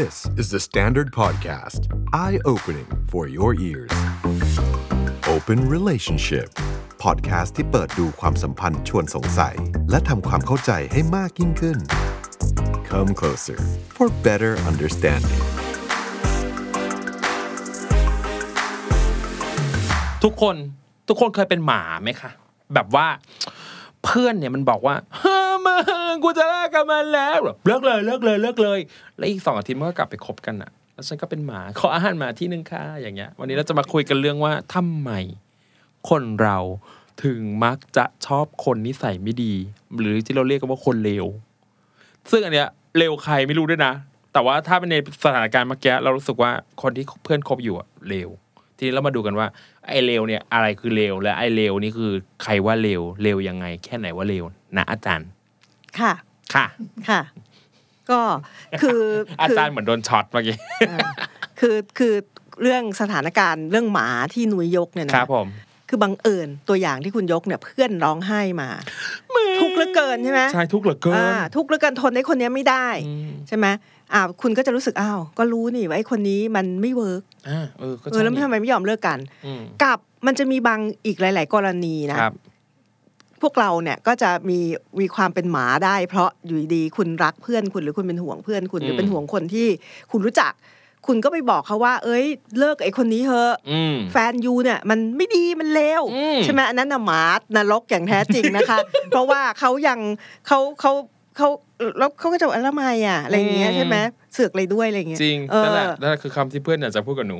This is the Standard Podcast. Eye opening for your ears. Open Relationship. Podcast ที่เปิดดูความสัมพันธ์ชวนสงสัย และทำความเข้าใจให้มากยิ่งขึ้น Come closer for better understanding. ทุกคนทุกคนเคยเป็นหมาไหมคะ แบบว่าเพื่อนเนี่ยมันบอกว่า งกูจะเลิกกับมันแล้วเลิกเลยเลิกเลยเลิกเลย แล้วอีกสองอาทิตย์มันก็กลับไปคบกันอะ แล้วฉันก็เป็นหมาขออาหารหมาที่หนึ่งค่ะอย่างเงี้ย วันนี้เราจะมาคุยกันเรื่องว่าทำไมคนเราถึงมักจะชอบคนนิสัยไม่ดี หรือที่เราเรียกกันว่าคนเลวซึ่งอันเนี้ยเลวใครไม่รู้ด้วยนะ แต่ว่าถ้าเป็นในสถานการณ์เมื่อกี้เรารู้สึกว่าคนที่เพื่อนคบอยู่อะเลวทีนี้เรามาดูกันว่าไอ้เลวเนี่ยอะไรคือเลวและไอ้เลวนี่คือใครว่าเลวเลวยังไง แค่ไหนว่าเลวนะอาจารย์ ค่ะ ค่ะ ค่ะ ก็คืออาคือจารย์เหมือนโดนช็อตเมื่อกี้เออคือคือเรื่องสถานการณ์เรื่องหมาที่นุ้ยยกเนี่ยนะครับผมคือบังเอิญตัวอย่างที่คุณยกเนี่ยเพื่อนร้องไห้มา ทุกข์เหลือเกินใช่ไหมใช่ทุกข์เหลือเกินอ่าทุกข์เหลือเกินทนไอ้คนเนี้ยไม่ได้อืมใช่ไหมอ่าคุณก็จะรู้สึกอ้าวก็รู้นี่ว่าไอ้คนนี้มันไม่ workอ่าเออก็เอใช่อแล้วนี่ทำไมไม่ยอมเลิกกันอืมกับมันจะมีบางอีกหลาย ๆ กรณีนะครับ พวกเราเนี่ยก็จะมีมีความเป็นหมาได้ เพราะอยู่ดีๆคุณรักเพื่อนคุณหรือคุณเป็นห่วงเพื่อนคุณหรือเป็นห่วงคนที่คุณรู้จัก คุณก็ไปบอกเขาว่า เอ้ย เลิกไอ้คนนี้เถอะอืมแฟนยูเนี่ย มันไม่ดีมันเลวอืมใช่ไหมอันนั้นน่ะหมานรกอย่างแท้จริงนะคะ เพราะว่าเขายังเขาเขาเขาแล้วเขาก็จะว่าแล้วทำไมอะอะไรอย่างเงี้ยใช่ไหมเสือกอะไรด้วยอะไรอย่างเงี้ยจริงเออนั่นแหละนั่นแหละคือคำที่เพื่อนอยากจะพูดกับหนู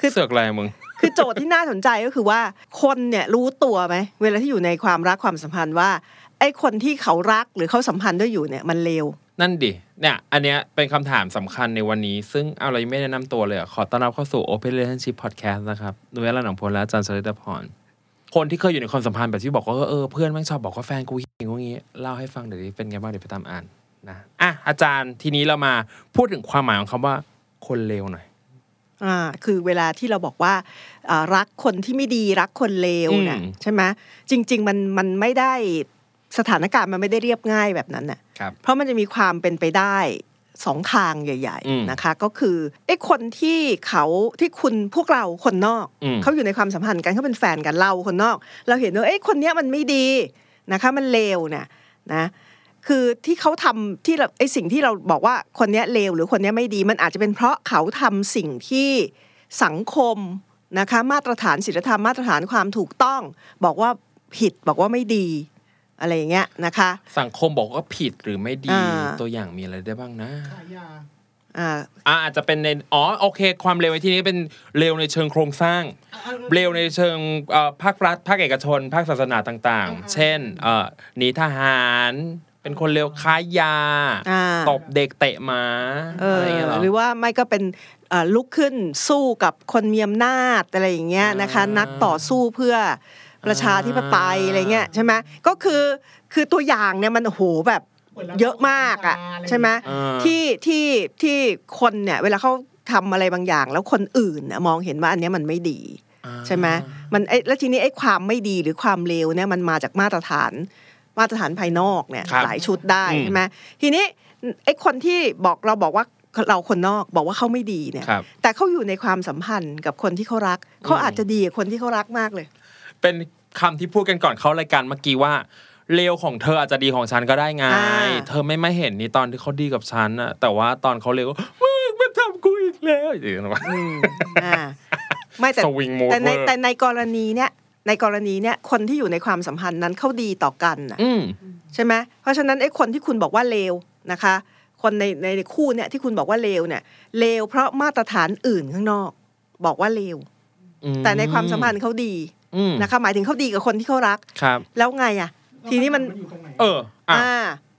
คือเสือกอะไรมึงคือโจทย์ที่น่าสนใจก็คือว่าคนเนี่ยรู้ตัวไหมเวลาที่อยู่ในความรักความสัมพันธ์ว่าไอ้คนที่เขารักหรือเขาสัมพันธ์ด้วยอยู่เนี่ยมันเลวนั่นดิเนี่ยอันเนี้ยเป็นคำถามสำคัญในวันนี้ ซึ่งเอาเรายังไม่แนะนำตัวเลยอะขอต้อนรับเข้าสู่ Open Relationship Podcast นะครับนุ้ยละหนังพลและอาจารย์สริตพรคนที่เคยอยู่ในความสัมพันธ์แบบที่บอกว่าเออเพื่อนแม่งชอบบอกว่าแฟนกูอย่างงูงี้เล่าให้ฟังเดี๋ยวนี้เป็นไงบ้างเดี๋ยวไปตามอ่านนะอะอาจารย์ทีนี้เรามาพูดถึงความหมายของคำว่าคนเลวหน่อย อ่าคือเวลาที่เราบอกว่าอ่ารักคนที่ไม่ดีรักคนเลวเนี่ยอืมใช่ไหมจริง ๆ มันมันไม่ได้สถานการณ์มันไม่ได้เรียบง่ายแบบนั้นน่ะครับเพราะมันจะมีความเป็นไปได้สองทางใหญ่อืมๆนะคะ ก็คือไอ้คนที่เขาที่คุณพวกเราคนนอกอืมเขาอยู่ในความสัมพันธ์กันเขาเป็นแฟนกันเราคนนอก เราเห็นว่าไอ้ยคนเนี้ยมันไม่ดีนะคะ มันเลวเนี่ยนะ คือที่เขาทำที่เราไอ้สิ่งที่เราบอกว่าคนเนี้ยเลวหรือคนเนี้ยไม่ดี มันอาจจะเป็นเพราะเขาทำสิ่งที่สังคมนะคะมาตรฐานศีลธรรมมาตรฐานความถูกต้อง บอกว่าผิดบอกว่าไม่ดี อะไรอย่างเงี้ยนะคะ สังคมบอกว่าผิดหรือไม่ดีอ่าตัวอย่างมีอะไรได้บ้างนะอ่าอ่าอาจจะเป็นในอ๋อโอเค ความเร็วในที่นี้เป็นเร็วในเชิงโครงสร้าง เร็วในเชิงเอ่อภาครัฐภาคเอกชน ภาคศาสนาต่างๆ เช่นเอ่อหนีทหาร เป็นคนเร็วค้ายาอ่าตบเด็กเตะหมาเออะอไรอย่างเงี้ยเหรอหรือว่าไม่ก็เป็นเอ่อลุกขึ้นสู้กับคนมีอำนาจอะไรอย่างเงี้ยนะคะอ่านันักต่อสู้เพื่อประชาธิปไตยอ่าอะไรเงี้ยใช่ไหมก็คือคือตัวอย่างเนี่ยมันโอ้โหแบบเยอะมากอะใช่ไหมอ่าที่ที่ที่คนเนี่ยเวลาเขาทำอะไรบางอย่าง แล้วคนอื่นน่ะมองเห็นว่าอันเนี้ยมันไม่ดีอ่าใช่ไหมมันไอ้แล้วทีนี้ไอ้ความไม่ดีหรือความเลวเนี่ยมันมาจากมาตรฐาน มาตรฐานภายนอกเนี่ยครับหลายชุดได้อืมใช่ไหมทีนี้ไอ้คนที่บอกเราบอกว่าเราคนนอกบอกว่าเขาไม่ดีเนี่ยครับแต่เขาอยู่ในความสัมพันธ์กับคนที่เขารักเขาอาจจะดีกับคนที่เขารักมากเลย เป็นคำที่พูดกันก่อนเข้ารายการเมื่อกี้ว่าเลวของเธออาจจะดีของฉันก็ได้ไงอ่าเธอไม่ไม่เห็นนี่ตอนที่เขาดีกับฉันอะแต่ว่าตอนเขาเลวมึงมันทำกูอีกแล้วอย่างเงี้ยอืมอ่าไม่แต่สวิงโมดแต่ในเวอร์แต่ในกรณีเนี้ย ในกรณีเนี้ยคนที่อยู่ในความสัมพันธ์นั้นเขาดีต่อกันน่ะอืมใช่ไหมเพราะฉะนั้นไอ้คนที่คุณบอกว่าเลวนะคะ คนในในคู่เนี่ยที่คุณบอกว่าเลวเนี่ยเลวเพราะมาตรฐานอื่นข้างนอก บอกว่าเลวอืมแต่ในความสัมพันธ์เขาดีอืมนะคะ หมายถึงเขาดีกับคนที่เขารักครับ แล้วไงอะ ทีนี้มันเอออะอ่าอ้าใช่วไหม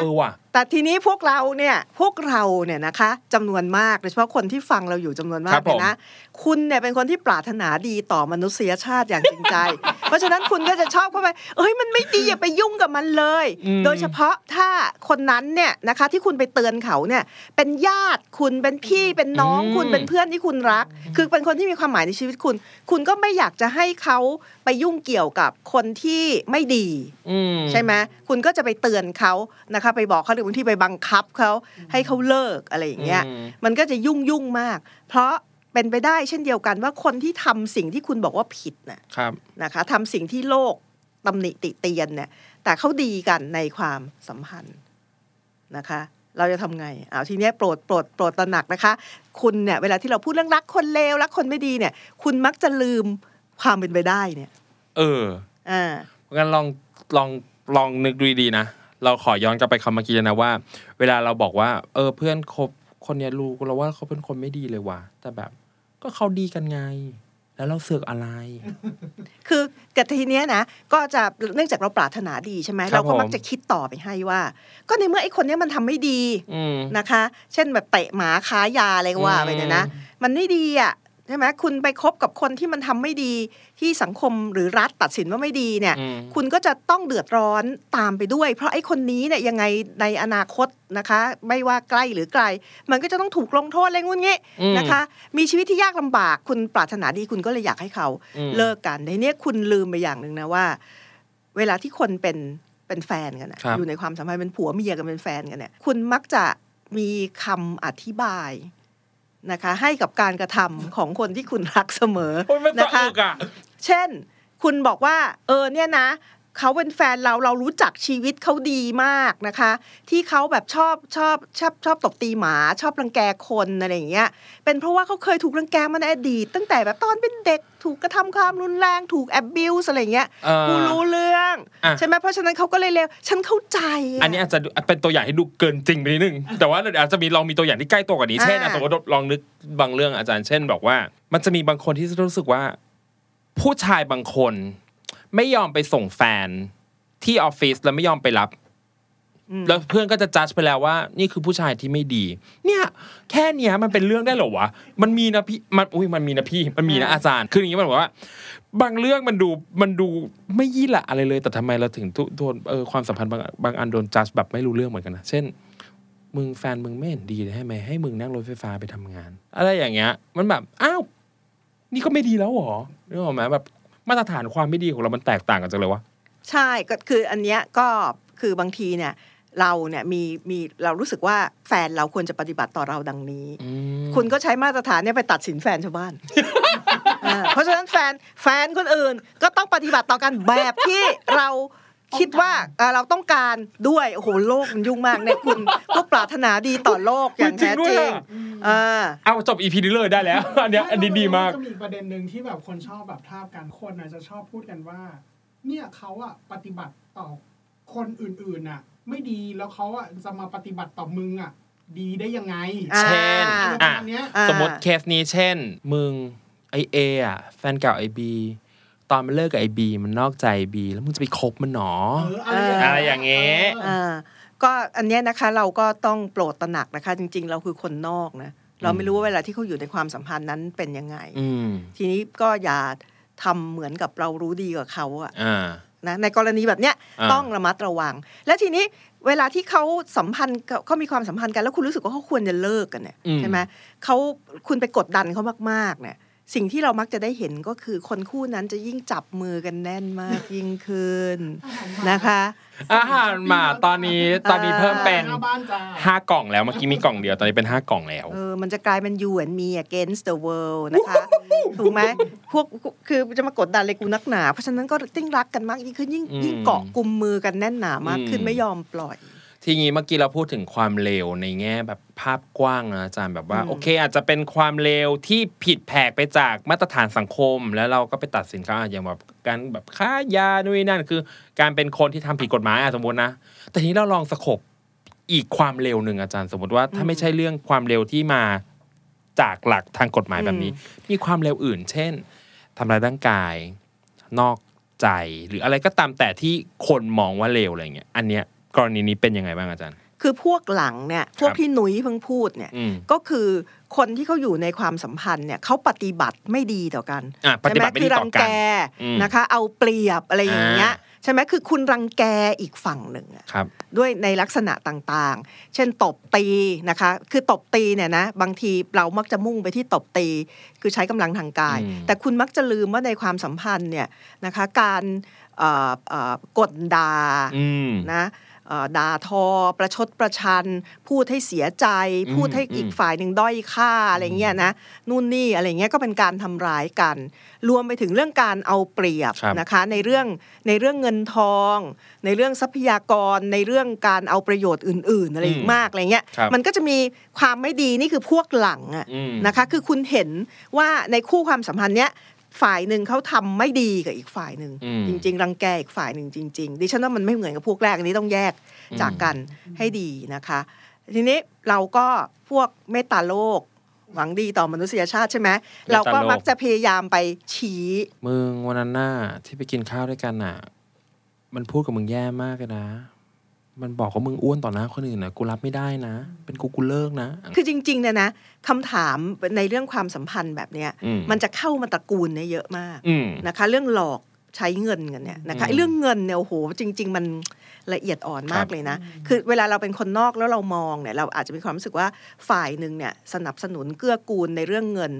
เออว่ะแต่ทีนี้พวกเราเนี่ยพวกเราเนี่ยนะคะจำนวนมากโดยเฉพาะคนที่ฟังเราอยู่จำนวนมาครักบผมเนี่ยนะ คุณเนี่ยเป็นคนที่ปรารถนาดีต่อมนุษยชาติอย่างจริงใจ เพราะฉะนั้นคุณก็จะชอบเข้าไปเอ้ยมันไม่ดีอย่าไปยุ่งกับมันเลยอืมโดยเฉพาะถ้าคนนั้นเนี่ยนะคะ ที่คุณไปเตือนเขาเนี่ย เป็นญาติคุณเป็นพี่เป็นน้องคุณเป็นเพื่อนที่คุณรัก คือเป็นคนที่มีความหมายในชีวิตคุณ คุณก็ไม่อยากจะให้เขาไปยุ่งเกี่ยวกับคนที่ไม่ดีอืมใช่ไหมคุณก็จะไปเตือนเขานะคะ ไปบอกเขาหรือบางทีไปบังคับเขาให้เขาเลิกอะไรอย่างเงี้ยอืมมันก็จะยุ่งยุ่งมาก เพราะ เป็นไปได้เช่นเดียวกันว่าคนที่ทำสิ่งที่คุณบอกว่าผิดน่ะครับนะคะทำสิ่งที่โลกตำหนิติเตียนเนี่ย แต่เขาดีกันในความสัมพันธ์นะคะ เราจะทำไงเอาทีเนี้ยโปรดโปรดโปรดตระหนักนะคะ คุณเนี่ยเวลาที่เราพูดเรื่องรักคนเลวรักคนไม่ดีเนี่ย คุณมักจะลืมความเป็นไปได้เนี่ย เอออ่างั้นลองลองลองนึกดูดีๆนะเราขอย้อนกลับไปคำเมื่อกี้นะว่า เวลาเราบอกว่า เออเพื่อนคบ คนเนี้ยรู้เราว่าเขาเป็นคนไม่ดีเลยว่ะแต่แบบ ก็เขาดีกันไง แล้วเราเสือกอะไร คือกับทีเนี้ยนะ ก็จะเนื่องจากเราปรารถนาดีใช่ไหมครับเราก็มักผม จะคิดต่อไปให้ว่า ก็ในเมื่อไอ้คนเนี้ยมันทำไม่ดีอืม นะคะ เช่นแบบเตะหมาค้ายาอะไรก็ว่าไปเนี่ยนะอืมมันไม่ดีอะ ใช่ไหมคุณไปคบกับคนที่มันทำไม่ดีที่สังคมหรือรัฐตัดสินว่าไม่ดีเนี่ยอืมคุณก็จะต้องเดือดร้อนตามไปด้วย เพราะไอ้คนนี้เนี่ยยังไงในอนาคตนะคะ ไม่ว่าใกล้หรือไกล มันก็จะต้องถูกลงโทษอะไรงุ่นงี้อืมนะคะ มีชีวิตที่ยากลำบาก คุณปรารถนาดีคุณก็เลยอยากให้เขาอืมเลิกกันในเนี้ยคุณลืมไปอย่างหนึ่งนะว่า เวลาที่คนเป็นเป็นแฟนกันนะครับอยู่ในความสัมพันธ์เป็นผัวเมียกันเป็นแฟนกันเนี่ย คุณมักจะมีคำอธิบาย นะคะให้กับการกระทำของคนที่คุณรักเสมอโอ้ยมันสะนะคะอึกอะเช่น คุณบอกว่า เออเนี่ยนะ เขาเป็นแฟนเราเรารู้จักชีวิตเขาดีมากนะคะ ที่เขาแบบชอบชอบชอบชอบตบตีหมาชอบรังแกคนอะไรอย่างเงี้ยเป็นเพราะว่าเขาเคยถูกรังแกมาในอดีต ตั้งแต่แบบตอนเป็นเด็กถูกกระทำความรุนแรงถูกแอบบิวส์อะไรอย่างเงี้ยเออกูรู้เรื่องอะใช่ไหมเพราะฉะนั้นเขาก็เลยเลวฉันเข้าใจ อันนี้อาจจะดูเป็นตัวอย่างให้ดูเกินจริงไปนิดนึง แต่ว่าเดี๋ยวอาจจะมีลองมีตัวอย่างที่ใกล้ตัวกว่านี้เช่นอะสมมติลองนึกบางเรื่องอาจารย์เช่นบอกว่า มันจะมีบางคนที่รู้สึกว่า ผู้ชายบางคน ไม่ยอมไปส่งแฟนที่ออฟฟิศแล้วไม่ยอมไปรับ แล้วเพื่อนก็จะจัดไปแล้วว่า นี่คือผู้ชายที่ไม่ดี เนี่ย แค่เนี้ยมันเป็นเรื่องได้เหรอวะมันมีนะพี่มันอุ้ยมันมีนะพี่ มันมีนะอาจารย์ คืออย่างนี้มันบอกว่า บางเรื่องมันดูมันดูไม่ยี่หละอะไรเลย แต่ทำไมเราถึงทุโดนเออความสัมพันธ์บางบางอันโดนจัดแบบไม่รู้เรื่องเหมือนกันนะเช่นมึงแฟนมึงไม่เห็นดีเลยให้ไหมให้มึงนั่งรถไฟฟ้าไปทำงาน อะไรอย่างเงี้ย มันแบบอ้าวนี่ก็ไม่ดีแล้วเหรอนึกออกไหมแบบ มาตรฐานความไม่ดีของเรามันแตกต่างกันจังเลยวะใช่ก็คืออันเนี้ยก็คือบางทีเนี่ยเราเนี่ยมีมีเรารู้สึกว่าแฟนเราควรจะปฏิบัติต่อเราดังนี้อืมคุณก็ใช้มาตรฐานเนี่ยไปตัดสินแฟนชาวบ้านอ่าเพราะฉะนั้นแฟนแฟนคนอื่นก็ต้องปฏิบัติต่อกันแบบที่เรา คิดว่าเอ่อเราต้องการด้วยโอ้โหโลกมันยุ่งมากเนี่ยคุณก็ปรารถนาดีต่อโลกอย่างแท้จริงอ่าเอาจบอีพีนี้เลยได้แล้วอันเนี้ยอันนี้ดีมากก็มีอีประเด็นหนึ่งที่แบบคนชอบแบบทาบกันคนอาจจะชอบพูดกันว่า เนี่ยเขาอะปฏิบัติต่อคนอื่นๆน่ะ ไม่ดีแล้วเขาอะจะมาปฏิบัติต่อมึงอะดีได้ยังไงอ่าเช่นอะไรประมาณเนี้ยอ่าสมมติเคสนี้เช่น มึงไอเออะแฟนเก่าไอบี ตอนมันเลิกกับไอบีมันนอกใจบีแล้วมึงจะไปคบมันหนอเอออะไรอะไรอย่างเงี้ยเอออ่าก็อันเนี้ยนะคะเราก็ต้องโปรดตระหนักนะคะ จริง ๆ เราคือคนนอกนะเราไม่รู้ว่าเวลาที่เขาอยู่ในความสัมพันธ์นั้นเป็นยังไงอืมทีนี้ก็อย่าทำเหมือนกับเรารู้ดีกว่าเขาอะอ่านะในกรณีแบบเนี้ยอ่าต้องระมัดระวัง และทีนี้เวลาที่เขาสัมพันธ์กับเขามีความสัมพันธ์กันแล้วคุณรู้สึกว่าเขาควรจะเลิกกันเนี่ยใช่ไหมเขาคุณไปกดดันเขามากๆเนี่ย สิ่งที่เรามักจะได้เห็นก็คือคนคู่นั้นจะยิ่งจับมือกันแน่นมากยิ่งขึ้นนะคะ อาหารหมาตอนนี้ตอนนี้เพิ่มเป็นหน้าบ้านจ้าห้ากล่องแล้วเมื่อกี้มีกล่องเดียวตอนนี้เป็นห้ากล่องแล้วเออมันจะกลายเป็น you and me against the world นะคะถูกไหมพวกคือจะมากดดันเลยกูนักหนา เพราะฉะนั้นก็ยิ่งรักกันมากยิ่งขึ้นยิ่งอืมยิ่งเกาะกลุ่มมือกันแน่นหนามากขึ้นอืมไม่ยอมปล่อย ทีนี้เมื่อกี้เราพูดถึงความเลวในแง่แบบภาพกว้างนะอาจารย์แบบว่าอืมโอเค อาจจะเป็นความเลวที่ผิดแผกไปจากมาตรฐานสังคม แล้วเราก็ไปตัดสินเขาอะอย่างแบบการแบบค้ายานู่นนนั่นคือ การเป็นคนที่ทำผิดกฎหมายอะสมมตินะ แต่ทีนี้เราลองสกบอีกความเร็วหนึ่งอาจารย์สมมติว่าถ้าไม่ใช่เรื่องความเร็วที่มาจากหลักทางกฎหมายแบบนี้ มีความเร็วอื่น เช่นทำร้ายร่างกาย นอกใจ หรืออะไรก็ตามแต่ที่คนมองว่าเลวอะไรเงี้ยอันเนี้ย กรณีนี้เป็นยังไงบ้างอาจารย์ คือพวกหลังเนี่ยพวกครับที่หนุยเพิ่งพูดเนี่ยอืมก็คือคนที่เขาอยู่ในความสัมพันธ์เนี่ยเขาปฏิบัติไม่ดีต่อกันอะปฏิบัติไม่ดีคือรัต่อกันแกอืมนะคะ เอาเปรียบอะไรอย่างเงี้ยอ่าใช่ไหมคือคุณรังแกอีกฝั่งหนึ่งอะครับด้วยในลักษณะต่างๆ เช่นตบตีนะคะ คือตบตีเนี่ยนะบางทีเรามักจะมุ่งไปที่ตบตี คือใช้กำลังทางกายอืมแต่คุณมักจะลืมว่าในความสัมพันธ์เนี่ยนะคะการเอ่อเอ่อกดดาอืมนะเอ่อ ด่าทอ ประชดประชัน พูดให้เสียใจอืมพูดให้อีกอืมฝ่ายหนึ่งด้อยค่าอะไรเงี้ยนะนู่นนี่อะไรเงี้ยก็เป็นการทำร้ายกัน รวมไปถึงเรื่องการเอาเปรียบครับนะคะ ในเรื่องในเรื่องเงินทอง ในเรื่องทรัพยากรในเรื่องการเอาประโยชน์อื่น ๆ อะไรอีอืกมมากอะไรเงี้ยครับมันก็จะมีความไม่ดีนี่คือพวกหลังอะอืมนะคะ คือคุณเห็นว่าในคู่ความสัมพันธ์เนี้ย ฝ่ายหนึ่งเขาทำไม่ดีกับอีกฝ่ายหนึ่งอืมจริง ๆ รังแกอีกฝ่ายหนึ่งจริง ๆ ดิฉันว่ามันไม่เหมือนกับพวกแรกอันนี้ต้องแยกจากกันให้ดีนะคะ ทีนี้เราก็พวกเมตตาโลกหวังดีต่อมนุษยชาติใช่ไหมเมตตาโลกเราก็มักจะพยายามไปชี้มึงวันนั้นน่ะที่ไปกินข้าวด้วยกันน่ะ มันพูดกับมึงแย่มากเลยนะ มันบอกว่ามึงอ้วนต่อหน้าคนอื่นนะกูรับไม่ได้นะ เป็นกูกูเลิกนะ คือจริงๆเนี่ยนะคำถามในเรื่องความสัมพันธ์แบบเนี้ยอืมมันจะเข้ามาตระกูลเนี่ยเยอะมากอืมนะคะ เรื่องหลอกใช้เงินกันเนี่ยนะคะอืมเรื่องเงินเนี่ยโอ้โหจริง ๆ มันละเอียดอ่อนมาคกรับเลยนะ คือเวลาเราเป็นคนนอกแล้วเรามองเนี่ยเราอาจจะมีความรู้สึกว่าฝ่ายหนึ่งเนี่ยสนับสนุนเกื้อกูลในเรื่องเงิน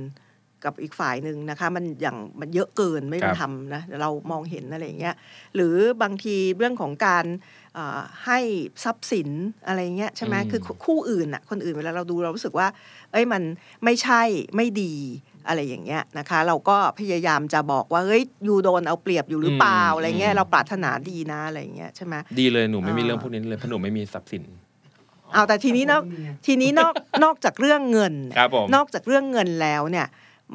กับอีกฝ่ายหนึ่งนะคะ มันอย่างมันเยอะเกินไม่เป็นธรรมนะเรามองเห็นอะไรอย่างเงี้ยหรือบางทีเรื่องของการเอ่อให้ทรัพย์สินอะไรเงี้ยใช่ไหมอืมคือคู่อื่นอะคนอื่นเวลาเราดูเรารู้สึกว่า เอ้ยมันไม่ใช่ไม่ดีอะไรอย่างเงี้ยนะคะ เราก็พยายามจะบอกว่าเฮ้ยยูโดนเอาเปรียบอยู่หรือเปล่าอืมอะไรเงี้ยอืมเราปรารถนาดีนะอะไรเงี้ยใช่ไหมดีเลยหนูไม่มีอ่าเรื่องพวกนี้เลยเพราะหนูไม่มีทรัพย์สินเอาแต่ทีนี้นอกแต่ผมมีไงทีนี้นอกนอกจากเรื่องเงินเนี่ยครับผมนอกจากเรื่องเงินแล้วเนี่ย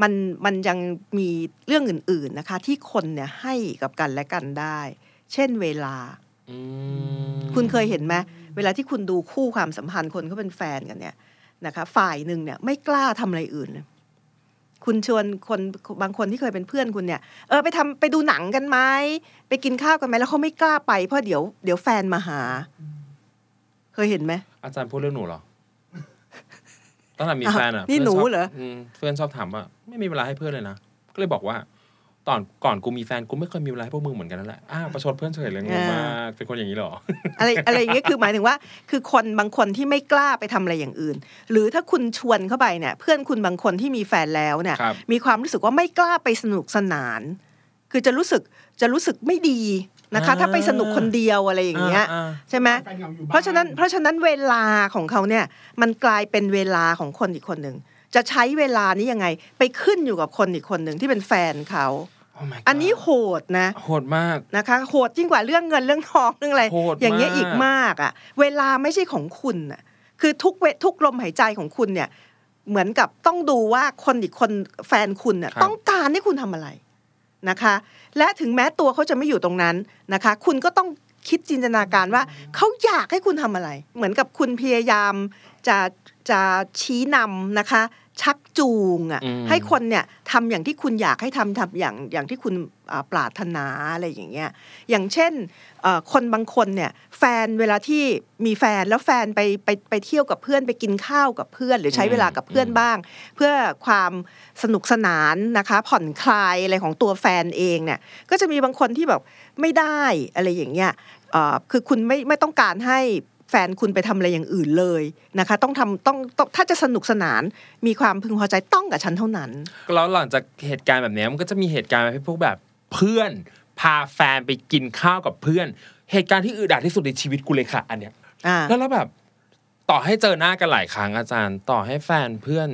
มันมันยังมีเรื่องอื่น ๆนะคะ ที่คนเนี่ยให้กับกันและกันได้ เช่นเวลาอืมคุณเคยเห็นไหมเวลาที่คุณดูคู่ความสัมพันธ์คนเขาเป็นแฟนกันเนี่ยนะคะ ฝ่ายหนึ่งเนี่ยไม่กล้าทำอะไรอื่นเลยคุณชวนคนบางคนที่เคยเป็นเพื่อนคุณเนี่ยเออไปทำไปดูหนังกันไหมไปกินข้าวกันไหมแล้วเขาไม่กล้าไปเพราะเดี๋ยวเดี๋ยวแฟนมาหา เคยเห็นไหมอาจารย์พูดเรื่องหนูเหรอ ตั้งแต่มีอ้าวแฟนอะนี่พื่หนูชบเหรอมเพื่อนชอบถามว่าไม่มีเวลาให้เพื่อนเลยนะ ก็เลยบอกว่า ตอนก่อนกูมีแฟนกูไม่เคยมีเวลาให้พวกมึงเหมือนกันนั่นแหละอ้าวประชดเพื่อนเฉยเลยงงมากเป็นคนอย่างนี้เหรอ อะไรอะไรอย่างเงี้ยคือหมายถึงว่า คือคนบางคนที่ไม่กล้าไปทำอะไรอย่างอื่น หรือถ้าคุณชวนเข้าไปเนี่ย เพื่อนคุณบางคนที่มีแฟนแล้วเนี่ยครับมีความรู้สึกว่าไม่กล้าไปสนุกสนาน คือจะรู้สึกจะรู้สึกไม่ดี นะคะอ่าถ้าไปสนุกคนเดียวอะไรอย่างเงี้ยอ่าใช่ไหมแฟนเหงาอยู่บ้เพราะฉะนั้นเพราะฉะนั้นเวลาของเขาเนี่ยมันกลายเป็นเวลาของคนอีกคนหนึ่งจะใช้เวลานี้ยังไง ไปขึ้นอยู่กับคนอีกคนหนึ่งที่เป็นแฟนเขา Oh my god อันนี้โหดนะ โหดมากนะคะโหดยิ่งกว่าเรื่องเงินเรื่องทองเรื่องอะไรโหดอย่างเงี้ยมากอีกมากอะ เวลาไม่ใช่ของคุณอะ คือทุกเวทุกลมหายใจของคุณเนี่ย เหมือนกับต้องดูว่าคนอีกคนแฟนคุณน่ะครับต้องการให้คุณทำอะไร นะคะ และถึงแม้ตัวเขาจะไม่อยู่ตรงนั้นนะคะ คุณก็ต้องคิดจินตนาการว่าเขาอยากให้คุณทำอะไร เหมือนกับคุณพยายามจะจะชี้นำนะคะ ชักจูงอะอืมให้คนเนี่ยทำอย่างที่คุณอยากให้ทำทำอย่างอย่างที่คุณอ่าปรารถนาอะไรอย่างเงี้ยอย่างเช่นเอ่อ คนบางคนเนี่ยแฟนเวลาที่มีแฟนแล้วแฟนไปไปไปเที่ยวกับเพื่อนไปกินข้าวกับเพื่อน หรือใช้เวลากับเพื่อนบ้าง เพื่อความสนุกสนานนะคะผ่อนคลายอะไรของตัวแฟนเองเนี่ยก็จะมีบางคนที่แบบไม่ได้อะไรอย่างเงี้ยเอ่อคือคุณไม่ไม่ต้องการให้แฟนคุณไปทำอะไรอย่างอื่นเลยนะคะ ต้องทำต้องต้องถ้าจะสนุกสนานมีความพึงพอใจต้องกับฉันเท่านั้น แล้วหลังจากเหตุการณ์แบบเนี้ยมันก็จะมีเหตุการณ์แบบพวกแบบเพื่อน พาแฟนไปกินข้าวกับเพื่อน เหตุการณ์ที่อึดอัดที่สุดในชีวิตกูเลยค่ะ อันเนี้ยอ่าแล้วแล้วแบบต่อให้เจอหน้ากันหลายครั้งอาจารย์ ต่อให้แฟนเพื่อน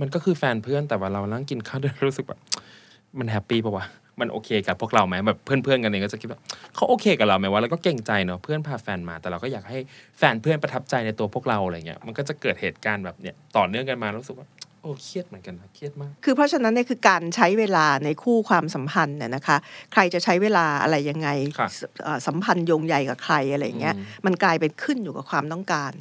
มันก็คือแฟนเพื่อนแต่ว่าเรานั่งกินข้าวด้วยรู้สึกแบบมัน happy ปะวะมันโอเคกับพวกเราไหมแบบเพื่อนๆกันเองก็จะคิดว่าเขาโอเคกับเราไหมวะแล้วก็เกรงใจเนาะเพื่อนพาแฟนมาแต่เราก็อยากให้แฟนเพื่อนประทับใจในตัวพวกเราอะไรเงี้ยมันก็จะเกิดเหตุการณ์แบบเนี้ยต่อเนื่องกันมารู้สึกว่า โอ้เครียดเหมือนกันนะเครียดมาก คือเพราะฉะนั้นเนี่ยคือการใช้เวลาในคู่ความสัมพันธ์เนี่ยนะคะ ใครจะใช้เวลาอะไรยังไงครับสเอ่อสัมพันธ์โยงใยกับใครอะไรอย่างเงี้ยอืมมันกลายเป็นขึ้นอยู่กับความต้องการ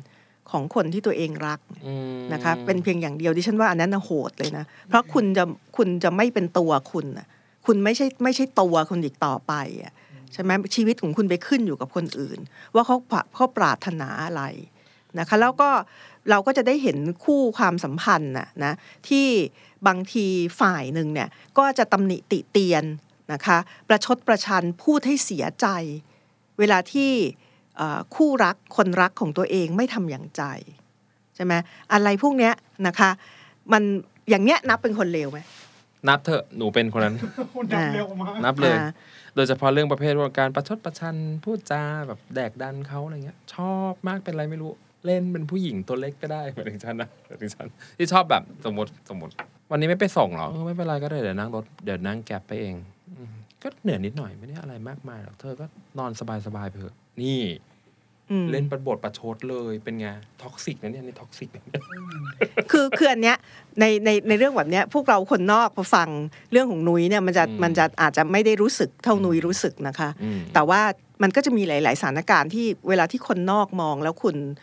ของคนที่ตัวเองรักอืมนะคะเป็นเพียงอย่างเดียวดิฉันว่าอันนั้นน่ะโหดเลยนะเพราะคุณจะคุณจะไม่เป็นตัวคุณน่ะคุณไม่ใช่ไม่ใช่ตัวคนอีกต่อไปอะใช่ไหมชีวิตของคุณไปขึ้นอยู่กับคนอื่น ว่าเขาปะเขาปรารถนาอะไรนะคะ แล้วก็ เราก็จะได้เห็นคู่ความสัมพันธ์น่ะนะที่บางทีฝ่ายหนึ่งเนี่ยก็จะตำหนิติเตียนนะคะประชดประชันพูดให้เสียใจ เวลาที่เอ่อคู่รักคนรักของตัวเองไม่ทำอย่างใจใช่ไหมอะไรพวกเนี้ยนะคะมันอย่างเนี้ยนับเป็นคนเลวไหมนับเถอะหนูเป็นคนนั้นคนดับเร็วมากนับเลยอ่าโดยเฉพาะเรื่องประเภทว่าการประชดประชันพูดจาแบบแดกดันเขาอะไรเงี้ย ชอบมากเป็นไรไม่รู้ เล่นเป็นผู้หญิงตัวเล็กก็ได้เหมือนถึงฉันนะเหมือนถึงฉันที่ชอบแบบสมมติสมมติ วันนี้ไม่ไปส่งหรอเออไม่เป็นไรก็ได้เดี๋ยวนั่งรถเดี๋ยวนั่ง Grab ไปเองอืมก็เหนื่อยนิดหน่อยไม่ได้อะไรมากมายหรอกเธอก็นอนสบายๆไปเถอะนี่อืมเล่นประบทประชดเลยเป็นไง toxic นะเนี่ยนี่ toxicคือคืออันเนี้ยในในในเรื่องแบบเนี้ยพวกเราคนนอกพอฟังเรื่องของนุ้ยเนี่ยมันจะอืมมันจะอาจจะไม่ได้รู้สึกเท่านุ้ยรู้สึกนะคะอืมแต่ว่ามันก็จะมีหลาย ๆ สถานการณ์ที่เวลาที่คนนอกมองแล้วคุณเอ่อ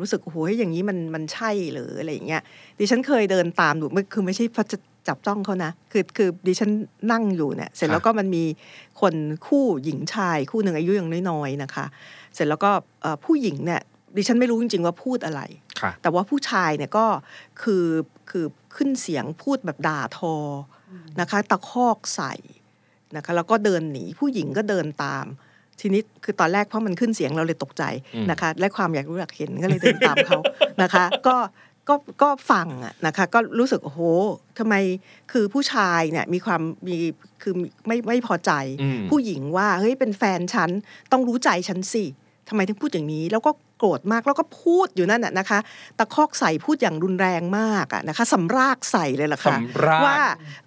รู้สึกโอ้โหอย่างนี้มันมันใช่หรืออะไรอย่างเงี้ยดิฉันเคยเดินตามดูไม่คือไม่ใช่เพราะจะจับจ้องเขานะ คือคือดิฉันนั่งอยู่เนี่ย เสร็จแล้วก็มันมีคนคู่หญิงชายคู่หนึ่งอายุยังน้อยๆนะคะ เสร็จแล้วก็เอ่อผู้หญิงเนี่ยดิฉันไม่รู้จริงๆว่าพูดอะไรค่ะแต่ว่าผู้ชายเนี่ยก็คือคือขึ้นเสียงพูดแบบด่าทออนะคะ ตะคอกใส่นะคะ แล้วก็เดินหนีผู้หญิงก็เดินตาม ทีนี้คือตอนแรกเพราะมันขึ้นเสียงเราเลยตกใจอืมนะคะ และความอยากรู้อยากเห็นก็เลยเดินตามเขานะคะ ก็ก็ก็ฟังอะนะคะก็รู้สึกโอ้โหทำไมคือผู้ชายเนี่ยมีความมีคือไม่ไม่พอใจอืมผู้หญิงว่าเฮ้ยเป็นแฟนฉันต้องรู้ใจฉันสิทำไมถึงพูดอย่างนี้ แล้วก็ โกรธมากแล้วก็พูดอยู่นั่นน่ะนะคะ ตะคอกใส่พูดอย่างรุนแรงมากอะนะคะสำรากใส่เลยล่ะค่ะสำรากว่า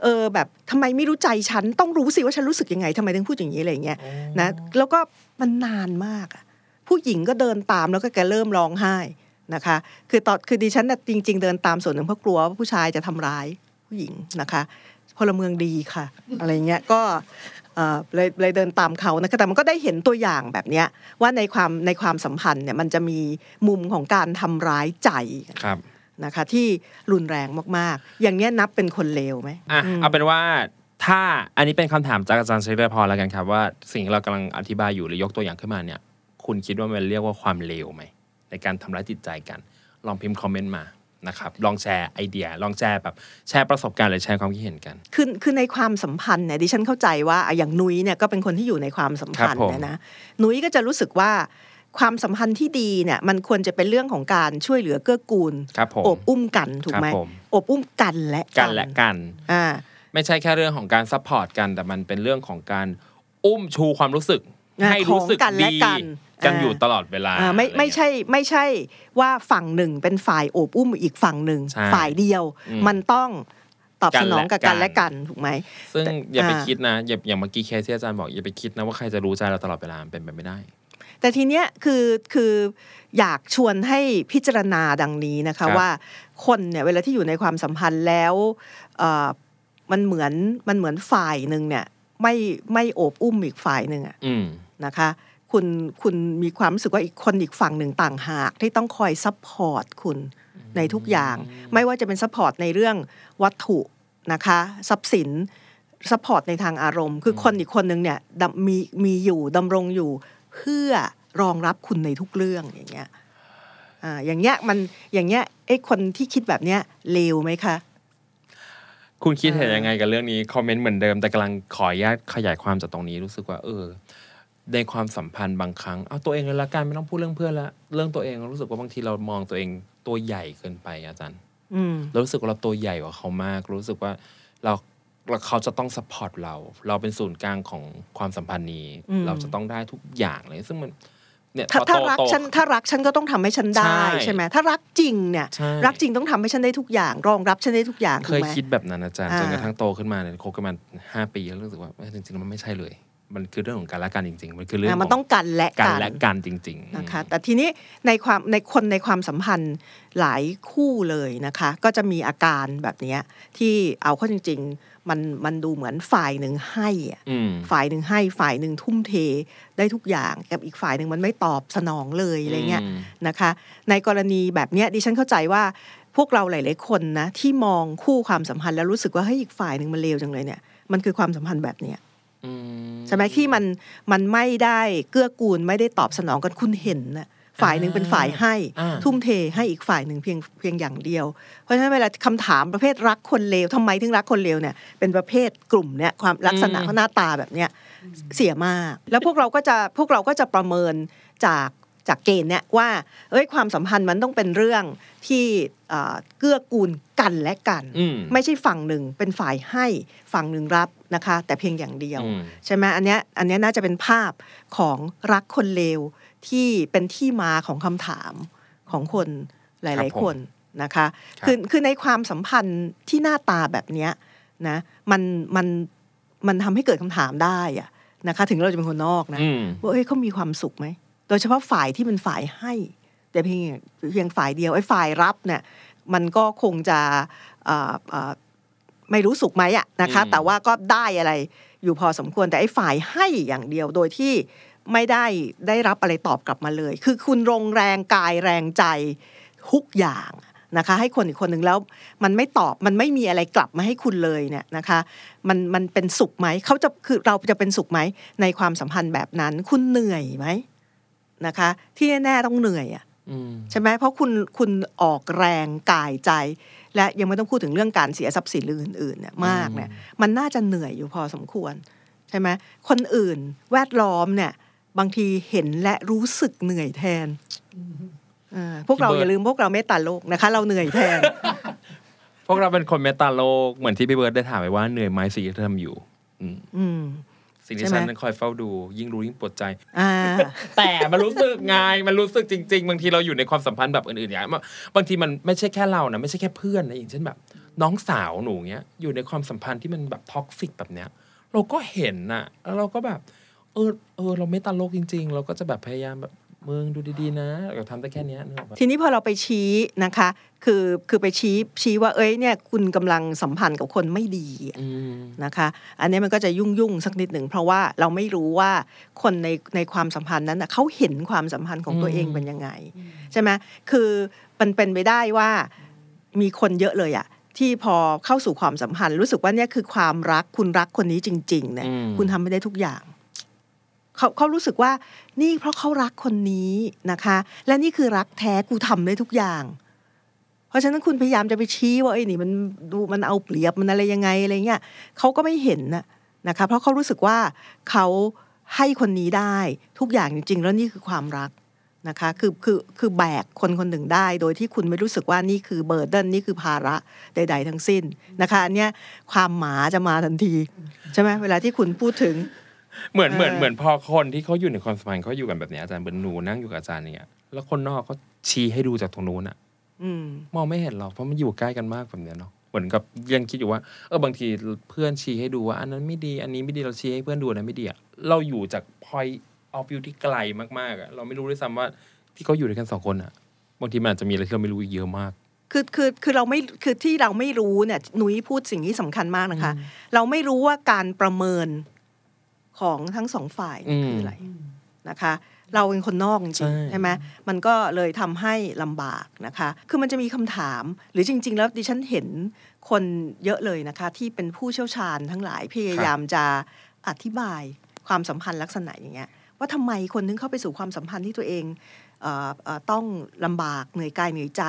เออแบบทำไมไม่รู้ใจฉันต้องรู้สิว่าฉันรู้สึกยังไงทำไมถึงพูดอย่างนี้อะไรอย่างเงี้ยนะแล้วก็มันนานมากอะผู้หญิงก็เดินตามแล้วก็แกเริ่มร้องไห้นะคะ คือตอนคือดิฉันน่ะจริง ๆ เดินตามส่วนหนึ่งเพราะกลัวว่าผู้ชายจะทำร้ายผู้หญิงนะคะพลเมืองดีค่ะ อะไรเงี้ยก็ เอ่อเลยเลยเดินตามเขานะคะแต่มันก็ได้เห็นตัวอย่างแบบเนี้ยว่าในความในความสัมพันธ์เนี่ยมันจะมีมุมของการทำร้ายใจครับนะคะที่รุนแรงมากๆ อย่างเนี้ยนับเป็นคนเลวไหมอะมเอาเป็นว่าถ้าอันนี้เป็นคำถามจากอาจารย์เชฟพอแล้วกันครับว่าสิ่งที่เรากำลังอธิบายอยู่หรือยกตัวอย่างขึ้นมาเนี่ย คุณคิดว่ามันเรียกว่าความเลวไหมในการทำร้ายจิตใจกัน ลองพิมพ์คอมเมนต์มา นะครับลองแชร์ไอเดีย ลองแชร์แบบแชร์ประสบการณ์หรือแชร์ความคิดเห็นกันคือคือในความสัมพันธ์เนี่ยดิฉันเข้าใจว่าอะอย่างนุ้ยเนี่ยก็เป็นคนที่อยู่ในความสัมพันธ์ครับผมเนี่ยนะนุ้ยก็จะรู้สึกว่าความสัมพันธ์ที่ดีเนี่ยมันควรจะเป็นเรื่องของการช่วยเหลือเกื้อกูลครับผมโอบอุ้มกันถูกไหมครับผมโอบอุ้มกันและกันและกันอ่าไม่ใช่แค่เรื่องของการซัพพอร์ตกันแต่มันเป็นเรื่องของการอุ้มชูความรู้สึกอ่าให้รู้สึกข องกันและดีกันกันอ่าอยู่ตลอดเวลาอ่าไม่อะรไม่เงี้ยใช่ไม่ใช่ว่าฝั่งหนึ่งเป็นฝ่ายโอบอุ้มอีกฝั่งหนึ่งใช่ฝ่ายเดียวอืมมันต้องตอบกันสนองกับกันและและกักันนถูกไหมซึ่งแต่อย่าไปอ่าคิดนะอย่าอย่างเมื่อกี้เคสที่อาจารย์บอกอย่าไปคิดนะว่าใครจะรู้ใจเราตลอดเวลามันเป็นไปไม่ได้ แต่ทีเนี้ยคือคืออยากชวนให้พิจารณาดังนี้นะคะครับว่าคนเนี่ยเวลาที่อยู่ในความสัมพันธ์แล้วเอ่อมันเหมือนมันเหมือนฝ่ายหนึ่งเนี่ย ไม่ไม่โอบอุ้มอีกฝ่ายหนึ่งอะอืมนะคะ คุณคุณมีความรู้สึกว่าอีกคนอีกฝั่งหนึ่งต่างหาก ที่ต้องคอย support คุณในทุกอย่าง ไม่ว่าจะเป็น support ในเรื่องวัตถุนะคะทรัพย์สิน support ในทางอารมณ์ คือคนอีกคนหนึ่งเนี่ยดำมีมีอยู่ดำรงอยู่เพื่อรองรับคุณในทุกเรื่องอย่างเงี้ยอ่าอย่างเงี้ยมันอย่างเงี้ยไอ้คนที่คิดแบบเนี้ยเลวไหมคะคุณคิดเห็นอ่ายัยังไงกับเรื่องนี้คอมเมนต์เหมือนเดิมแต่กำลังขออนุญาตขยายความจากตรงนี้รู้สึกว่า เออ ในความสัมพันธ์บางครั้งเอาตัวเองเลยละกันไม่ต้องพูดเรื่องเพื่อนละเรื่องตัวเองรู้สึกว่าบางทีเรามองตัวเองตัวใหญ่เกินไปอาจารย์อืมเรารู้สึกว่าเราตัวใหญ่กว่าเขามาก รู้สึกว่าเราเราเขาจะต้องสปอร์ตเรา เราเป็นศูนย์กลางของความสัมพันธ์นี้อืมเราจะต้องได้ทุกอย่างเลย ซึ่งมันเนี่ยถ้าพอถ้าโตรักโตฉันถ้ารักฉันก็ต้องทำให้ฉันได้ใช่ใช่ไหมถ้ารักจริงเนี่ยใช่รักจริงต้องทำให้ฉันได้ทุกอย่าง รองรับฉันได้ทุกอย่างเคถูกยไหมคิดแบบนั้นอาจารย์อ่าจนกระทั่งโตขึ้นมาเนี่ยคบกันมาห้าปีแล้วรู้สึกว่าเอ้ยจริงๆแล้วมันไม่ใช่เลย มันคือเรื่องของการละกันจริง ๆ มันคือเรื่องอะมันขต้องกันและการกันและกันจริง ๆ นะคะ แต่ทีนี้ในความในคนในความสัมพันธ์หลายคู่เลยนะคะ ก็จะมีอาการแบบเนี้ยที่เอาเข้าจริง ๆ มันมันดูเหมือนฝ่ายหนึ่งให้อะอืมฝ่ายหนึ่งให้ฝ่ายหนึ่งทุ่มเทได้ทุกอย่างกับอีกฝ่ายหนึ่งมันไม่ตอบสนองเลยอะไรเงี้ยอืมนะคะ ในกรณีแบบเนี้ยดิฉันเข้าใจว่าพวกเราหลาย ๆ คนนะที่มองคู่ความสัมพันธ์แล้วรู้สึกว่าเฮ้ยอีกฝ่ายหนึ่งมันเลวจังเลยเนี่ยมันคือความสัมพันธ์แบบเนี้ยอืม ใช่ไหมที่มันมันไม่ได้เกื้อกูลไม่ได้ตอบสนองกันคุณเห็นนะฝ่ายหนึ่งเป็นฝ่ายให้อ่าทุ่มเทให้อีกฝ่ายหนึ่งเพียงเพียงอย่างเดียว เพราะฉะนั้นเวลาคำถามประเภทรักคนเลวทำไมถึงรักคนเลวเนี่ยเป็นประเภทกลุ่มเนี่ยความลักษณะหน้าตาแบบเนี้ยเสียมาก แล้วพวกเราก็จะพวกเราก็จะประเมินจาก จากเกณฑ์เนี่ยว่าเอ้ยความสัมพันธ์มันต้องเป็นเรื่องที่เอ่อเกื้อกูลกันและกันอืมไม่ใช่ฝั่งหนึ่งเป็นฝ่ายให้ฝั่งหนึ่งรับนะคะ แต่เพียงอย่างเดียวอืมใช่ไหมอันเนี้ยอันเนี้ยน่าจะเป็นภาพของรักคนเลวที่เป็นที่มาของคำถามของคนหครัลายบผมๆคนนะคะครับคือคือในความสัมพันธ์ที่หน้าตาแบบเนี้ยนะมันมันมันทำให้เกิดคำถามได้อะนะคะ ถึงเราจะเป็นคนนอกนะอืมว่าเอ้ยเขามีความสุขไหม โดยเฉพาะฝ่ายที่เป็นฝ่ายให้ แต่เพียงเพียงฝ่ายเดียวไอ้ฝ่ายรับเนี่ยมันก็คงจะเอ่อเอ่อไม่รู้สุขไหมอะนะคะอืมแต่ว่าก็ได้อะไรอยู่พอสมควรแต่ไอ้ฝ่ายให้อย่างเดียวโดยที่ไม่ได้ได้รับอะไรตอบกลับมาเลย คือคุณลงแรงกายแรงใจทุกอย่างนะคะ ให้คนอีกคนหนึ่งแล้วมันไม่ตอบมันไม่มีอะไรกลับมาให้คุณเลยเนี่ยนะคะ มันมันเป็นสุขไหมเขาจะคือเราจะเป็นสุขไหมในความสัมพันธ์แบบนั้น คุณเหนื่อยไหม นะคะ ที่แน่ๆต้องเหนื่อยอะอืมใช่ไหมเพราะคุณคุณออกแรงกายใจ และยังไม่ต้องพูดถึงเรื่องการเสียทรัพย์สินหรืออื่นๆเนี่ยมากเนี่ย มันน่าจะเหนื่อยอยู่พอสมควร ใช่ไหมคนอื่นแวดล้อมเนี่ย บางทีเห็นและรู้สึกเหนื่อยแทนเออพวกเราพี่เบิร์ตอย่าลืมพวกเราเมตตาโลกนะคะ เราเหนื่อยแทน พวกเราเป็นคนเมตตาโลกเหมือนที่พี่เบิร์ดได้ถามไปว่าเหนื่อยไหมสิ่งที่เธอทำอยู่ อืมอืม สิ่งที่ใช่ไหมฉันนั้นคอยเฝ้าดู ยิ่งรู้ยิ่งปวดใจอ่าแต่มันรู้สึกไงมันรู้สึกจริง ๆ บางทีเราอยู่ในความสัมพันธ์แบบอื่นๆอย่างเงี้ยบางทีมันไม่ใช่แค่เรานะไม่ใช่แค่เพื่อนนะอย่างเช่นแบบ น้องสาวหนูเงี้ยอยู่ในความสัมพันธ์ที่มันแบบ toxic แบบเนี้ย เราก็เห็นน่ะ แล้วเราก็แบบ เออเออ เราไม่ตลกจริง ๆ เราก็จะแบบพยายามแบบ มึงดูดีๆนะเราทำได้แค่เนี้ยนึกออกปะทีนี้พอเราไปชี้นะคะ คือคือไปชี้ชี้ว่าเอ้ยเนี่ยคุณกำลังสัมพันธ์กับคนไม่ดีอืมนะคะ อันนี้มันก็จะยุ่งยุ่งๆสักนิดหนึ่งเพราะว่าเราไม่รู้ว่าคนในในความสัมพันธ์นั้นน่ะเขาเห็นความสัมพันธ์ของตัวเองอืมเป็นยังไงใช่ไหมคือมันเป็นไปได้ว่ามีคนเยอะเลยอะที่พอเข้าสู่ความสัมพันธ์ รู้สึกว่าเนี่ยคือความรักคุณรักคนนี้จริงๆเนี่ยอืมคุณทำไม่ได้ทุกอย่าง เขาเขารู้สึกว่านี่เพราะเขารักคนนี้นะคะ และนี่คือรักแท้กูทำได้ทุกอย่าง เพราะฉะนั้นคุณพยายามจะไปชี้ว่าไอ้นี่มันดูมันเอาเปรียบมันอะไรยังไงอะไรเงี้ยเขาก็ไม่เห็นนะนะคะ เพราะเขารู้สึกว่าเขาให้คนนี้ได้ทุกอย่างจริง ๆ แล้วนี่คือความรักนะคะคือคือคือแบกคนคนหนึ่งได้ โดยที่คุณไม่รู้สึกว่านี่คือเบอร์เดนนี่คือภาระใด ๆ ทั้งสิ้นนะคะอันเนี้ยความหมาจะมาทันที ใช่ไหมเวลาที่คุณพูดถึง เหมือนเหมือนเออเหมือนพอคนที่เขาอยู่ในความสัมพันธ์เขาอยู่กันแบบเนี้ยอาจารย์เหมือนหนูนั่งอยู่กับอาจารย์เนี่ยแล้วคนนอกเขาชี้ให้ดูจากตรงนู้นอะอืมมองไม่เห็นหรอกเพราะมันอยู่ใกล้กันมากแบบเนี้ยเนาะเหมือนกับยังคิดอยู่ว่าเออบางทีเพื่อนชี้ให้ดูว่า อันนั้นไม่ดีอันนี้ไม่ดีเราชี้ให้เพื่อนดูอันนั้นไม่ดีอะเราอยู่จาก point of view ที่ไกลมากๆอะเราไม่รู้ด้วยซ้ำว่าที่เขาอยู่ด้วยกันสองคนอะบางทีมันอาจจะมีอะไรที่เราไม่รู้อีกเยอะมากคือคือคือเราไม่คือที่เราไม่รู้เนี่ยหนุ้ยพูดสิ่งที่สำคัญมากนะคะ เราไม่รู้ว่าการประเมิน ของทั้งสองฝ่ายเนี่ยอืมคืออะไรนะคะ เราเป็นคนนอกจใช่ริงๆใช่ไหมมันก็เลยทำให้ลำบากนะคะ คือมันจะมีคำถาม หรือจริง ๆ แล้วดิฉันเห็นคนเยอะเลยนะคะ ที่เป็นผู้เชี่ยวชาญทั้งหลายพยายามจะอธิบายความสัมพันธ์ลักษณะอย่างเงี้ยว่าทำไมคนนึงเข้าไปสู่ความสัมพันธ์ที่ตัวเองเอ่อเอ่อต้องลำบากเหนื่อยกายเหนื่อยใจ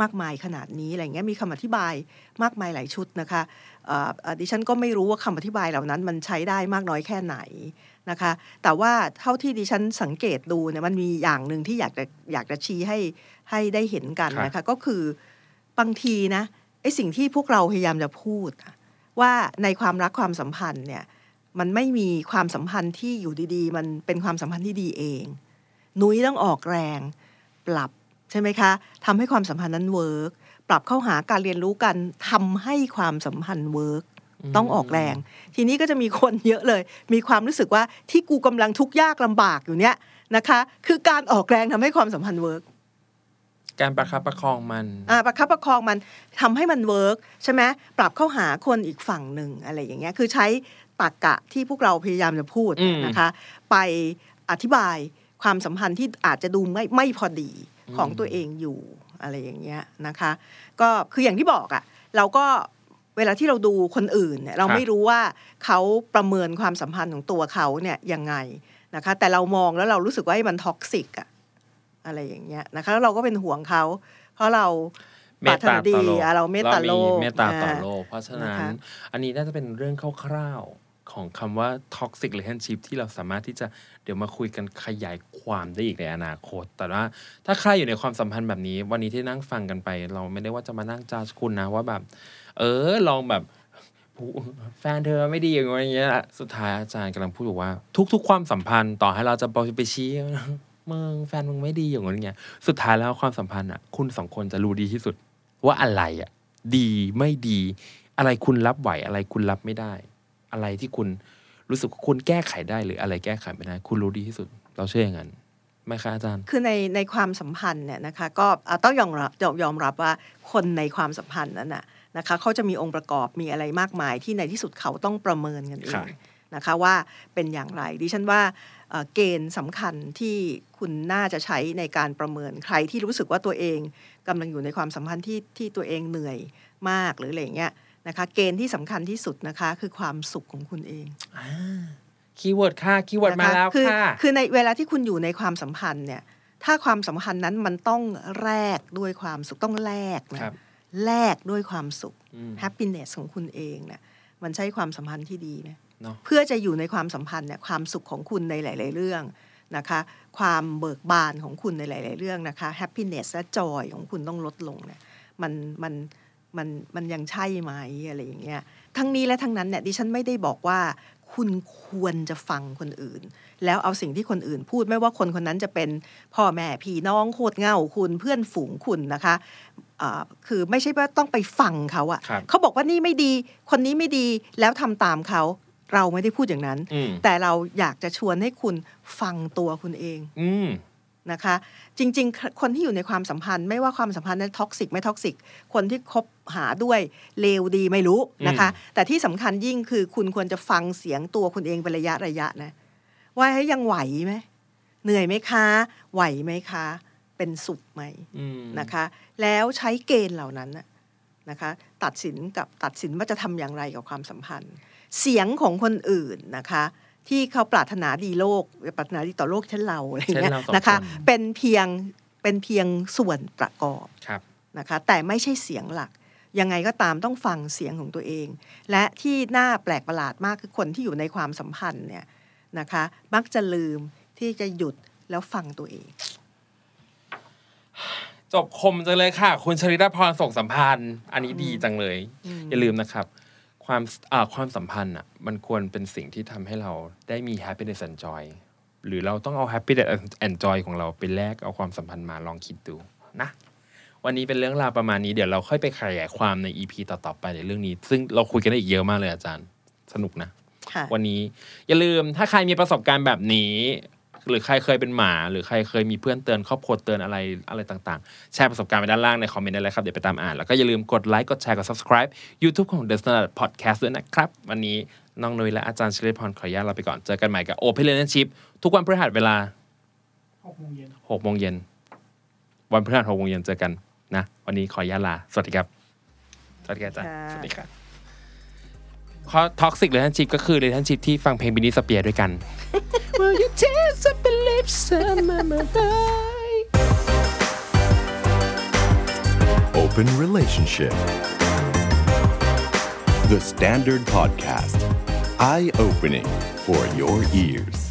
มากมายขนาดนี้อะไรเงี้ยมีคำอธิบายมากมายหลายชุดนะคะเอ่อเอ่อ ดิฉันก็ไม่รู้ว่าคำอธิบายเหล่านั้นมันใช้ได้มากน้อยแค่ไหนนะคะ แต่ว่าเท่าที่ดิฉันสังเกตดูเนี่ยมันมีอย่างหนึ่งที่อยากจะอยากจะชี้ให้ให้ได้เห็นกันนะคะก็คือบางทีนะไอ้สิ่งที่พวกเราพยายามจะพูดอะว่าในความรักความสัมพันธ์เนี่ยมันไม่มีความสัมพันธ์ที่อยู่ดีๆ มันเป็นความสัมพันธ์ที่ดีเอง นุ้ยต้องออกแรง ปรับใช่ไหมคะทำให้ความสัมพันธ์นั้น work ปรับเข้าหาการเรียนรู้กันทำให้ความสัมพันธ์ workต้องออกแรง ทีนี้ก็จะมีคนเยอะเลย มีความรู้สึกว่าที่กูกำลังทุกข์ยากลำบากอยู่เนี่ยนะคะ คือการออกแรงทำให้ความสัมพันธ์ workการประคับประคองมันอ่าประคับประคองมันทำให้มัน work ใช่ไหมปรับเข้าหาคนอีกฝั่งหนึ่งอะไรอย่างเงี้ยคือใช้ตรรกะที่พวกเราพยายามจะพูดอืมนะคะ ไปอธิบายความสัมพันธ์ที่อาจจะดูไม่ไม่พอดีของตัวเองอยู่ อะไรอย่างเงี้ยนะคะ ก็คืออย่างที่บอกอะ่ะเราก็เวลาที่เราดูคนอื่นเนี่ยเราไม่รู้ว่าเขาประเมินความสัมพันธ์ของตัวเขาเนี่ยยังไงนะคะ แต่เรามองแล้วเรารู้สึกว่ามัน toxic อะอะไรอย่างเงี้ยนะคะแล้วเราก็เป็นห่วงเขาเพราะเราเมปรารถนาดีต่อโลกอะเราเมตตาโลกเรมีเมตตาต่อโลกอ่าเพราะฉะนั้นนะคะอันนี้น่าจะเป็นเรื่องคร่าวๆ ของคำว่า toxic relationship ที่เราสามารถที่จะเดี๋ยวมาคุยกันขยายความได้อีกในอนาคต แต่ว่าถ้าใครอยู่ในความสัมพันธ์แบบนี้ วันนี้ที่นั่งฟังกันไป เราไม่ได้ว่าจะมานั่งจ้าคุณนะว่าแบบ เออลองแบบแฟนเธอไม่ดีอย่างเงี้ยสุดท้ายอาจารย์กำลังพูดบอกว่า ทุก ๆ ความสัมพันธ์ต่อให้เราจะไปชี้มึงแฟนมึงไม่ดีอย่างเงี้ยสุดท้ายแล้วความสัมพันธ์อะ คุณสองคนจะรู้ดีที่สุด ว่าอะไรอะ ดีไม่ดี อะไรคุณรับไหวอะไรคุณรับไม่ได้ อะไรที่คุณรู้สึกว่าคุณแก้ไขได้หรืออะไรแก้ไขไม่ได้ คุณรู้ดีที่สุด เราเชื่ออย่างนั้นไหมคะอาจารย์ คือในในความสัมพันธ์เนี่ยนะคะก็อะต้องยอมรับยอมยอมรับว่าคนในความสัมพันธ์นั้นน่ะนะคะเขาจะมีองค์ประกอบมีอะไรมากมายที่ในที่สุดเขาต้องประเมินกันเอครังบนะคะว่าเป็นอย่างไรดิฉันว่าเอ่อเกณฑ์สำคัญที่คุณน่าจะใช้ในการประเมินใครที่รู้สึกว่าตัวเองกำลังอยู่ในความสัมพันธ์ที่ที่ตัวเองเหนื่อยมากหรืออะไรอย่างเงี้ย นะคะเกณฑ์ที่สำคัญที่สุดนะคะคือความสุขของคุณเองkeyword ค่ะ keyword มานะคะแล้วคือค่ะ คือในเวลาที่คุณอยู่ในความสัมพันธ์เนี่ยถ้าความสัมพันธ์นั้นมันต้องแลกด้วยความสุขต้องแลกนะครับแลกด้วยความสุขอืม happiness ของคุณเองเนี่ยมันใช่ความสัมพันธ์ที่ดีไหมเนาะเพื่อจะอยู่ในความสัมพันธ์เนี่ยความสุขของคุณในหลาย ๆ เรื่องนะคะ ความเบิกบานของคุณในหลาย ๆ เรื่องนะคะ happiness และ joy ของคุณต้องลดลงเนี่ยมันมัน มันมันยังใช่ไหมอะไรอย่างเงี้ยทั้งนี้และทั้งนั้นเนี่ยดิฉันไม่ได้บอกว่าคุณควรจะฟังคนอื่น แล้วเอาสิ่งที่คนอื่นพูดไม่ว่าคนคนนั้นจะเป็นพ่อแม่พี่น้องโคตรเหง้าคุณเพื่อนฝูงคุณนะคะอ่าคือไม่ใช่ว่าต้องไปฟังเขาอะครับเขาบอกว่านี่ไม่ดี คนนี้ไม่ดีแล้วทำตามเขาเราไม่ได้พูดอย่างนั้นอืมแต่เราอยากจะชวนให้คุณฟังตัวคุณเอง อืม นะคะ จริง ๆ คนที่อยู่ในความสัมพันธ์ ไม่ว่าความสัมพันธ์นั้น toxic ไม่ toxic คนที่คบหาด้วยเลวดีไม่รู้นะคะ แต่ที่สำคัญยิ่งคือคุณควรจะฟังเสียงตัวคุณเองเป็นระยะระยะนะว่าให้ยยังไหวไหมเหนื่อยไหมคะ ไหวไหมคะ เป็นสุขไหมอืมนะคะ แล้วใช้เกณฑ์เหล่านั้นน่ะนะคะ ตัดสินกับตัดสินว่าจะทำอย่างไรกับความสัมพันธ์ เสียงของคนอื่นนะคะ ที่เขาปรารถนาดีโลกปรารถนาดีต่อโลกเช่นเราอะไรอย่างเงี้ยเช่นเราสองนะคะคนเป็นเพียงเป็นเพียงส่วนประกอบครับนะคะ แต่ไม่ใช่เสียงหลัก ยังไงก็ตามต้องฟังเสียงของตัวเอง และที่น่าแปลกประหลาดมากคือคนที่อยู่ในความสัมพันธ์เนี่ยนะคะ มักจะลืมที่จะหยุดแล้วฟังตัวเอง จบคมจังเลยค่ะ คุณชริดาพรส่งสัมพันธ์ อันนี้ดีจังเลย อย่าลืมนะครับ ความอ่าความสัมพันธ์อะมันควรเป็นสิ่งที่ทำให้เราได้มี happiness and joy หรือเราต้องเอา happiness and joy ของเราไปแลกเอาความสัมพันธ์มาลองคิดดูนะวันนี้เป็นเรื่องราวประมาณนี้เดี๋ยวเราค่อยไปขยายความใน EP ต่อๆไปในเรื่องนี้ ซึ่งเราคุยกันได้อีกเยอะมากเลยอาจารย์ สนุกนะค่ะวันนี้อย่าลืมถ้าใครมีประสบการณ์แบบนี้ หรือใครเคยเป็นหมา หรือใครเคยมีเพื่อนเตือนครอบครัวเตือนอะไรอะไรต่างๆ แชร์ประสบการณ์ไว้ด้านล่างในคอมเมนต์ได้เลยครับ เดี๋ยวไปตามอ่าน แล้วก็อย่าลืมกดไลค์กดแชร์กด subscribe YouTube ของ The Standard Podcast ด้วยนะครับ วันนี้น้องนุ้ยและอาจารย์ชลิพรขออนุญาตเราไปก่อนเจอกันใหม่กับ Open Relationship ทุกวันพฤหัสเวลาหกโมงเย็น6โมงเย็นวันพฤหัส6โมงเย็นเจอกันนะ วันนี้ขออนุญาตลาสวัสดีครับสวัสดีครับอาจารย์ค่ะสวัสดีครับ ข้อ toxic relationship ก็คือ relationship ที่ฟังเพลงบินนี่สเปียร์ด้วยกัน Will you taste of the lips of my mind Open Relationship The Standard Podcast Eye Opening for Your Ears